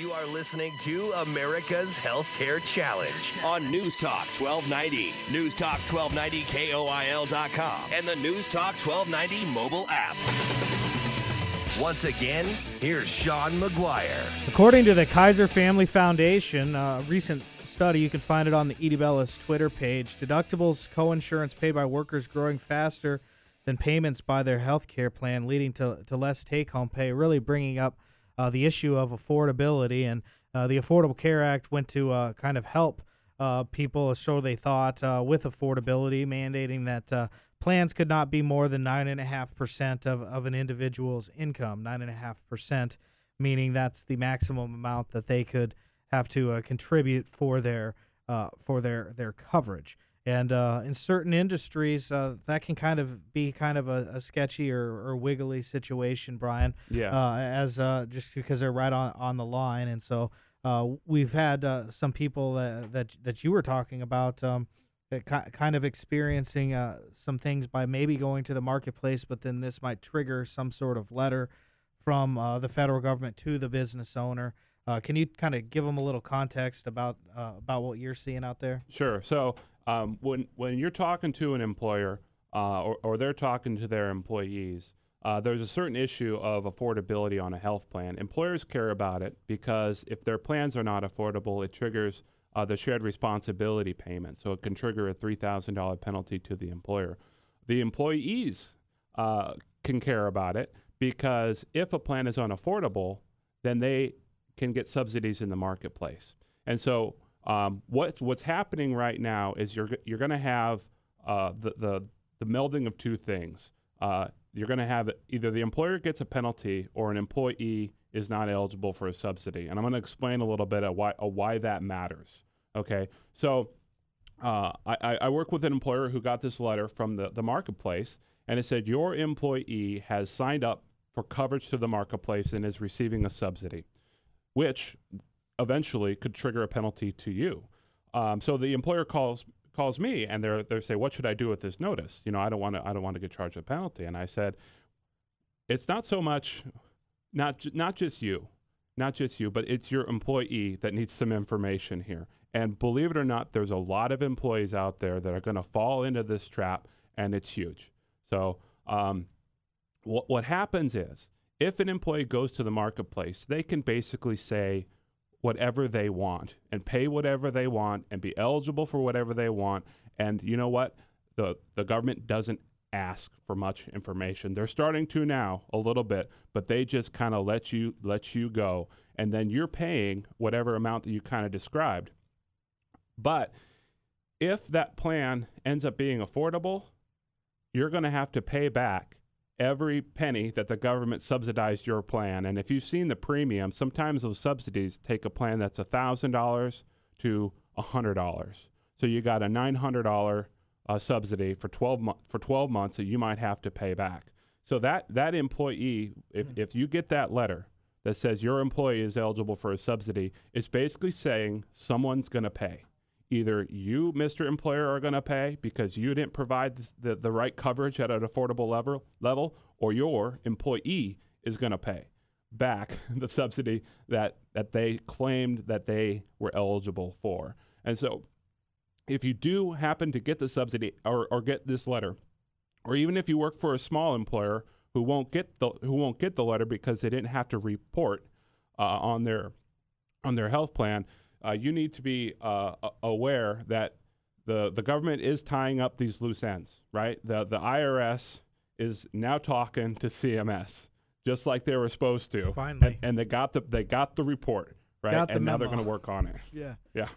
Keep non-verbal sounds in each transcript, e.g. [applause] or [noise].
You are listening to America's Healthcare Challenge on News Talk 1290, News Talk 1290 KOIL.com, and the News Talk 1290 mobile app. Once again, here's Sean McGuire. According to the Kaiser Family Foundation, a recent study, you can find it on the Edie Bellis Twitter page. Deductibles, co-insurance paid by workers growing faster than payments by their health care plan, leading to, to less take-home pay, really bringing up uh, the issue of affordability. And uh, the Affordable Care Act went to uh, kind of help uh, people, so they thought, uh, with affordability, mandating that plans could not be more than 9.5% of, of an individual's income. 9.5%, meaning that's the maximum amount that they could have to contribute for their for their their coverage. And uh, in certain industries, uh, that can kind of be kind of a, a sketchy or, or wiggly situation, Brian. Yeah. Uh, as uh, just because they're right on, on the line, and so uh, we've had uh, some people that, that that you were talking about. Um, that ki- kind of experiencing uh, some things by maybe going to the marketplace, but then this might trigger some sort of letter from uh, the federal government to the business owner. Uh, can you kind of give them a little context about uh, about what you're seeing out there? Sure. So um, when when you're talking to an employer uh, or, or they're talking to their employees, uh, there's a certain issue of affordability on a health plan. Employers care about it because if their plans are not affordable, it triggers uh, the shared responsibility payment. So it can trigger a $3,000 penalty to the employer. The employees uh, can care about it because if a plan is unaffordable, then they can get subsidies in the marketplace. And so um, what, what's happening right now is you're, you're going to have uh, the, the, the melding of two things. Uh, you're going to have either the employer gets a penalty or an employee is not eligible for a subsidy. And I'm going to explain a little bit of why, of why that matters. Okay. So uh, I, I work with an employer who got this letter from the, the marketplace, and it said, Your employee has signed up for coverage to the marketplace and is receiving a subsidy, which eventually could trigger a penalty to you. Um, so the employer calls calls me and they're they say, "What should I do with this notice? You know, I don't want to I don't want to get charged a penalty." And I said, "It's not so much, not not just you, not just you, but it's your employee that needs some information here." And believe it or not, there's a lot of employees out there that are going to fall into this trap, and it's huge. So, um, what what happens is, if an employee goes to the marketplace, they can basically say whatever they want and pay whatever they want and be eligible for whatever they want. And you know what? The the government doesn't ask for much information. They're starting to now a little bit, but they just kind of let you let you go and then you're paying whatever amount that you kind of described. But if that plan ends up being affordable, you're going to have to pay back every penny that the government subsidized your plan. And if you've seen the premium, sometimes those subsidies take a plan that's $1,000 to $100. So you got a $900 uh, subsidy for 12, mo- for 12 months that you might have to pay back. So that, that employee, if, if you get that letter that says your employee is eligible for a subsidy, it's basically saying someone's going to pay either you, Mr. Employer, are going to pay because you didn't provide the, the right coverage at an affordable level, level, or your employee is going to pay back [laughs] the subsidy that, that they claimed that they were eligible for. And so if you do happen to get the subsidy or, or get this letter, or even if you work for a small employer who won't get the who won't get the letter because they didn't have to report uh, on their on their health plan, uh, you need to be uh, aware that the the government is tying up these loose ends, right? The the IRS is now talking to CMS just like they were supposed to. Finally. and, and they got the they got the report, right? Got the and now they're going to work on it. Yeah. Yeah.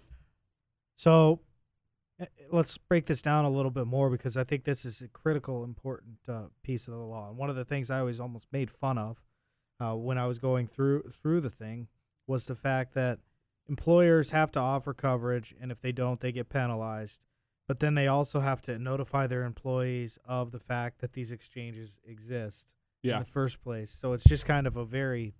So eh, let's break this down a little bit more because I think this is a critical, important uh, piece of the law. And one of the things I always almost made fun of uh, when I was going through through the thing was the fact that employers have to offer coverage, and if they don't, they get penalized. But then they also have to notify their employees of the fact that these exchanges exist in the first place. So it's just kind of a very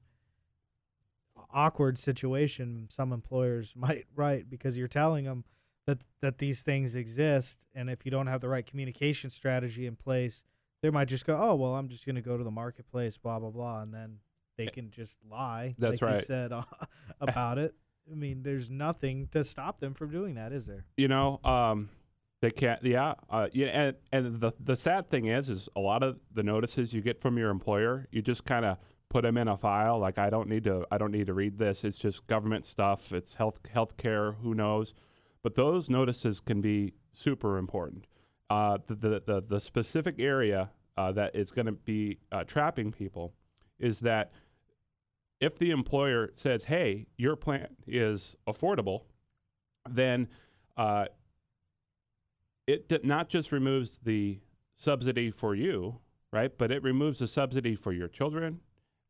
awkward situation some employers [laughs] might write because you're telling them that that these things exist and if you don't have the right communication strategy in place they might just go oh well i'm just going to go to the marketplace blah blah blah and then they can just lie That's like you right. said uh, [laughs] [laughs] about it. I mean, there's nothing to stop them from doing that, is there? You know, um, they can't. Yeah, uh, yeah. And, and the the sad thing is, is a lot of the notices you get from your employer, you just kind of put them in a file. Like I don't need to. I don't need to read this. It's just government stuff. It's health health care. Who knows? But those notices can be super important. Uh, the, the, the the specific area uh, that is going to be uh, trapping people is that if the employer says, "Hey, your plan is affordable," then uh, it not just removes the subsidy for you, right? But it removes the subsidy for your children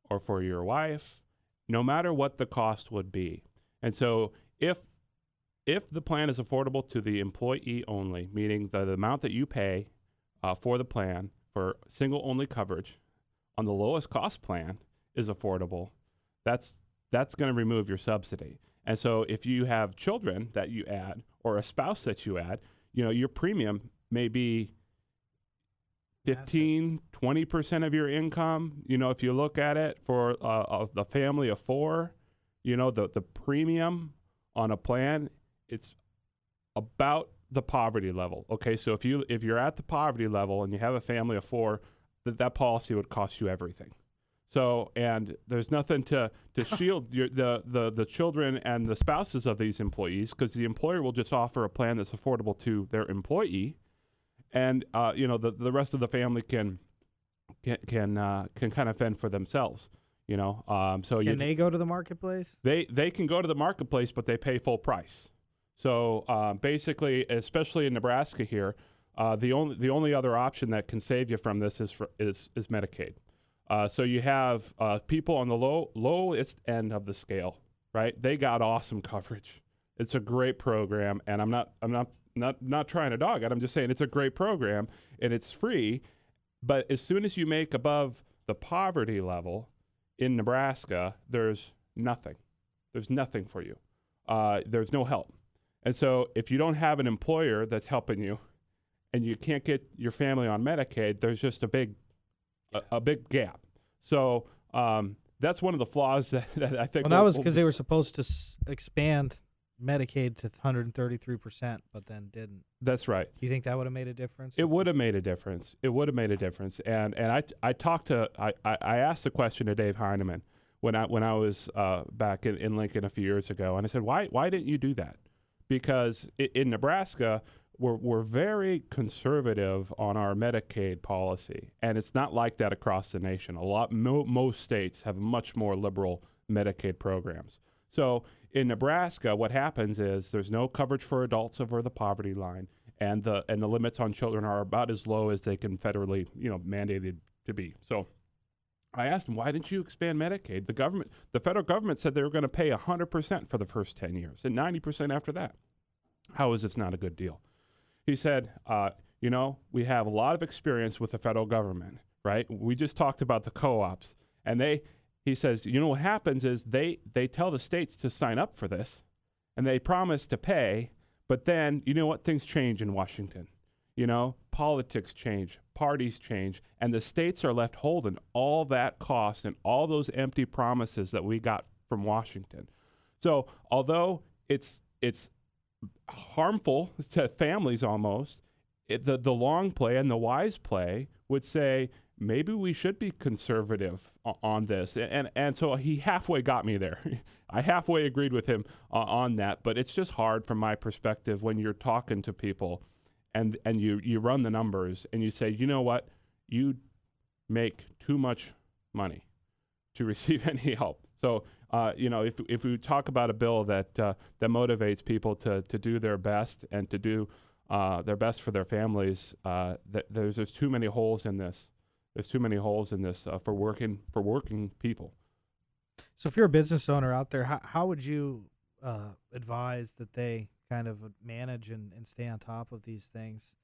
or for your wife, no matter what the cost would be. And so, if if the plan is affordable to the employee only, meaning the, the amount that you pay uh, for the plan for single only coverage on the lowest cost plan is affordable, that's that's going to remove your subsidy. And so if you have children that you add or a spouse that you add, you know, your premium may be 15, 20% of your income. You know, if you look at it for uh, a family of four, you know, the, the premium on a plan, it's about the poverty level. Okay, so if you if you're at the poverty level and you have a family of four, that that policy would cost you everything. So and there's nothing to to [laughs] shield your, the the the children and the spouses of these employees because the employer will just offer a plan that's affordable to their employee, and uh, you know the the rest of the family can can can uh, can kind of fend for themselves. You know, um, so Can they go to the marketplace? they they can go to the marketplace, but they pay full price. So um, basically, especially in Nebraska here, uh, the only the only other option that can save you from this is for, is is Medicaid. Uh, so you have uh, people on the low lowest end of the scale, right? They got awesome coverage. It's a great program, and I'm not I'm not not not trying to dog it. I'm just saying it's a great program and it's free. But as soon as you make above the poverty level in Nebraska, there's nothing. There's nothing for you. Uh, there's no help. And so if you don't have an employer that's helping you and you can't get your family on Medicaid, there's just a big a, a big gap. So um, that's one of the flaws [laughs] that, that I think. Well, that was because they were supposed to s- expand Medicaid to 133 percent, but then didn't. That's right. You think that would have made a difference? It would have made a difference. It would have made a difference. And and I I talked to I, I, I asked the question to Dave Heineman when I when I was uh, back in, in Lincoln a few years ago, and I said why why didn't you do that? Because in Nebraska we're we're very conservative on our Medicaid policy, and it's not like that across the nation. A lot mo- most states have much more liberal Medicaid programs. So in Nebraska, what happens is there's no coverage for adults over the poverty line, and the and the limits on children are about as low as they can federally, you know, mandated to be. So I asked him, why didn't you expand Medicaid? The government, the federal government said they were going to pay 100% for the first 10 years and 90% after that. How is this not a good deal? He said, uh, you know, we have a lot of experience with the federal government, right? We just talked about the co-ops, and they, he says, you know, what happens is they they tell the states to sign up for this, and they promise to pay, but then you know what? Things change in Washington. You know, politics change, parties change, and the states are left holding all that cost and all those empty promises that we got from Washington. So, although it's it's harmful to families almost, it, the the long play and the wise play would say maybe we should be conservative on this, and and, and so he halfway got me there. [laughs] I halfway agreed with him uh, on that, but it's just hard from my perspective when you're talking to people, and and you you run the numbers and you say, you know what, you make too much money to [laughs] receive any help. So, uh, you know, if if we talk about a bill that uh, that motivates people to to do their best and to do uh, their best for their families, uh, th- there's there's too many holes in this. There's too many holes in this uh, for working for working people. So if you're a business owner out there, how how would you uh, advise that they kind of manage and, and stay on top of these things?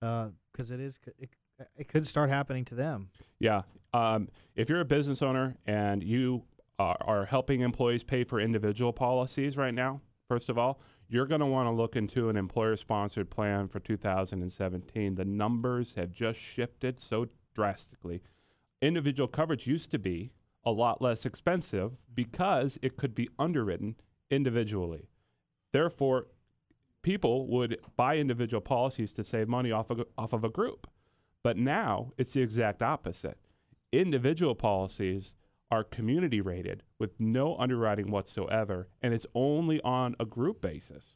Because it is it, it could start happening to them. Yeah. Um, if you're a business owner and you are, are helping employees pay for individual policies right now, first of all, you're going to want to look into an employer sponsored plan for 2017. The numbers have just shifted so drastically. Individual coverage used to be a lot less expensive because it could be underwritten individually. Therefore, people would buy individual policies to save money off of, off of a group. But now it's the exact opposite. Individual policies are community rated with no underwriting whatsoever, and it's only on a group basis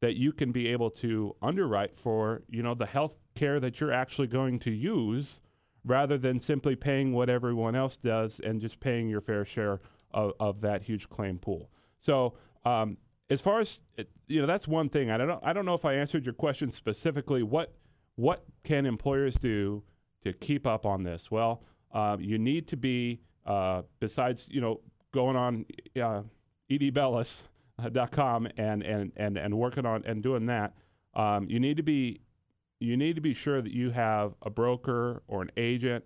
that you can be able to underwrite for, you know, the health care that you're actually going to use rather than simply paying what everyone else does and just paying your fair share of, of that huge claim pool. So, um, as far as you know, that's one thing. I don't I don't know if I answered your question specifically. What what can employers do to keep up on this? Well, um, you need to be uh, besides you know going on uh, edbellis.com and, and and and working on and doing that. Um, you need to be you need to be sure that you have a broker or an agent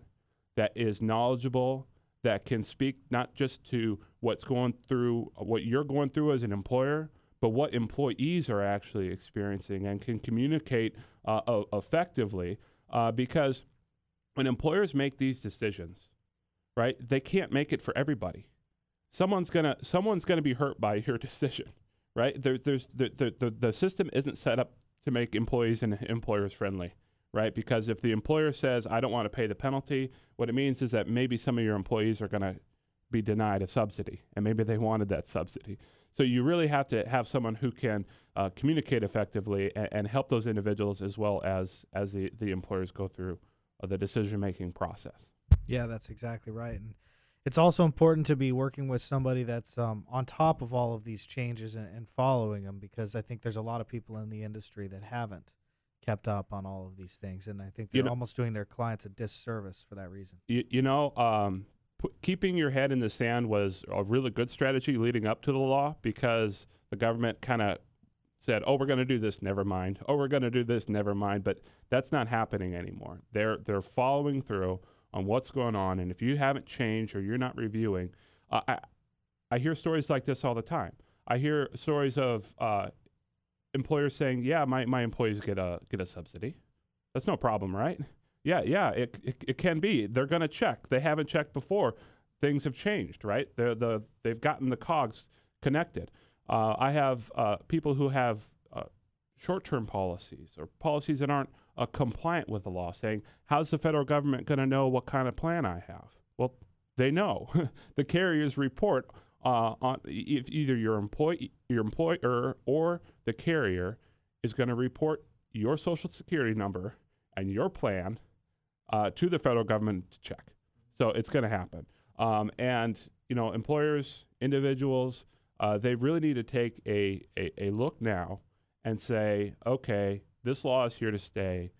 that is knowledgeable that can speak not just to what's going through what you're going through as an employer but what employees are actually experiencing and can communicate uh, effectively uh, because when employers make these decisions right they can't make it for everybody someone's gonna someone's gonna be hurt by your [laughs] decision right there, there's the, the, the, the system isn't set up to make employees and employers friendly, right? Because if the employer says, I don't want to pay the penalty, what it means is that maybe some of your employees are to be denied a subsidy, and maybe they wanted that subsidy. So you really have to have someone who can uh, communicate effectively and, and, help those individuals as well as as the, the employers go through the decision making process. Yeah, that's exactly right. And it's also important to be working with somebody that's um, on top of all of these changes and, and, following them because I think there's a lot of people in the industry that haven't kept up on all of these things, and I think they're you know, almost doing their clients a disservice for that reason. You, you know, um, p- keeping your head in the sand was a really good strategy leading up to the law because the government kind of said, "Oh, we're going to do this. Never mind. Oh, we're going to do this. Never mind." But that's not happening anymore. They're they're following through on what's going on. And if you haven't changed or you're not reviewing, uh, I, I hear stories like this all the time. I hear stories of uh, employers saying, "Yeah, my, my employees get a get a subsidy. That's no problem, right? Yeah, yeah, it it, it can be. They're going to check. They haven't checked before. Things have changed, right? They're the they've gotten the cogs connected. Uh, I have uh, people who have uh, short-term policies or policies that aren't uh, compliant with the law, saying, How's the federal government going to know what kind of plan I have? Well, they know. [laughs] the carriers report uh, on if either your employee, your employer, or the carrier is going to report your social security number and your plan uh, to the federal government to check. So it's going to happen. Um, and you know, employers, individuals, uh, they really need to take a, a, a look now and say, okay, this law is here to stay.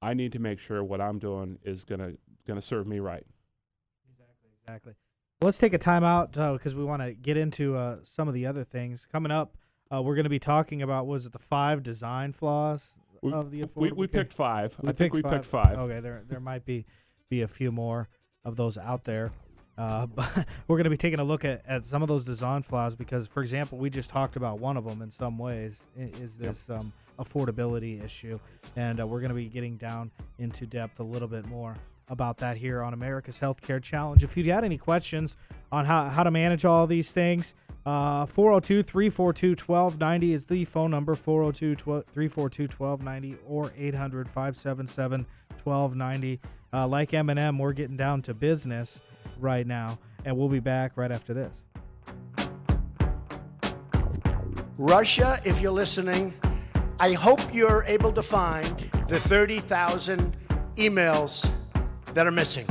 I need to make sure what I'm doing is gonna gonna serve me right. Exactly. Exactly. Well, let's take a timeout because uh, we want to get into uh, some of the other things coming up. Uh, we're going to be talking about was it the five design flaws we, of the we, we picked five. We I think we five. picked five. Okay, there there might be be a few more of those out there. Uh, [laughs] but we're going to be taking a look at, at some of those design flaws because, for example, we just talked about one of them in some ways is this yep. um, affordability issue. And uh, we're going to be getting down into depth a little bit more about that here on America's Healthcare Challenge. If you had any questions on how, how to manage all these things, uh, 402 342 1290 is the phone number 402 342 1290 or 800 577 1290. Uh, like Eminem, we're getting down to business right now, and we'll be back right after this. Russia, if you're listening, I hope you're able to find the 30,000 emails that are missing.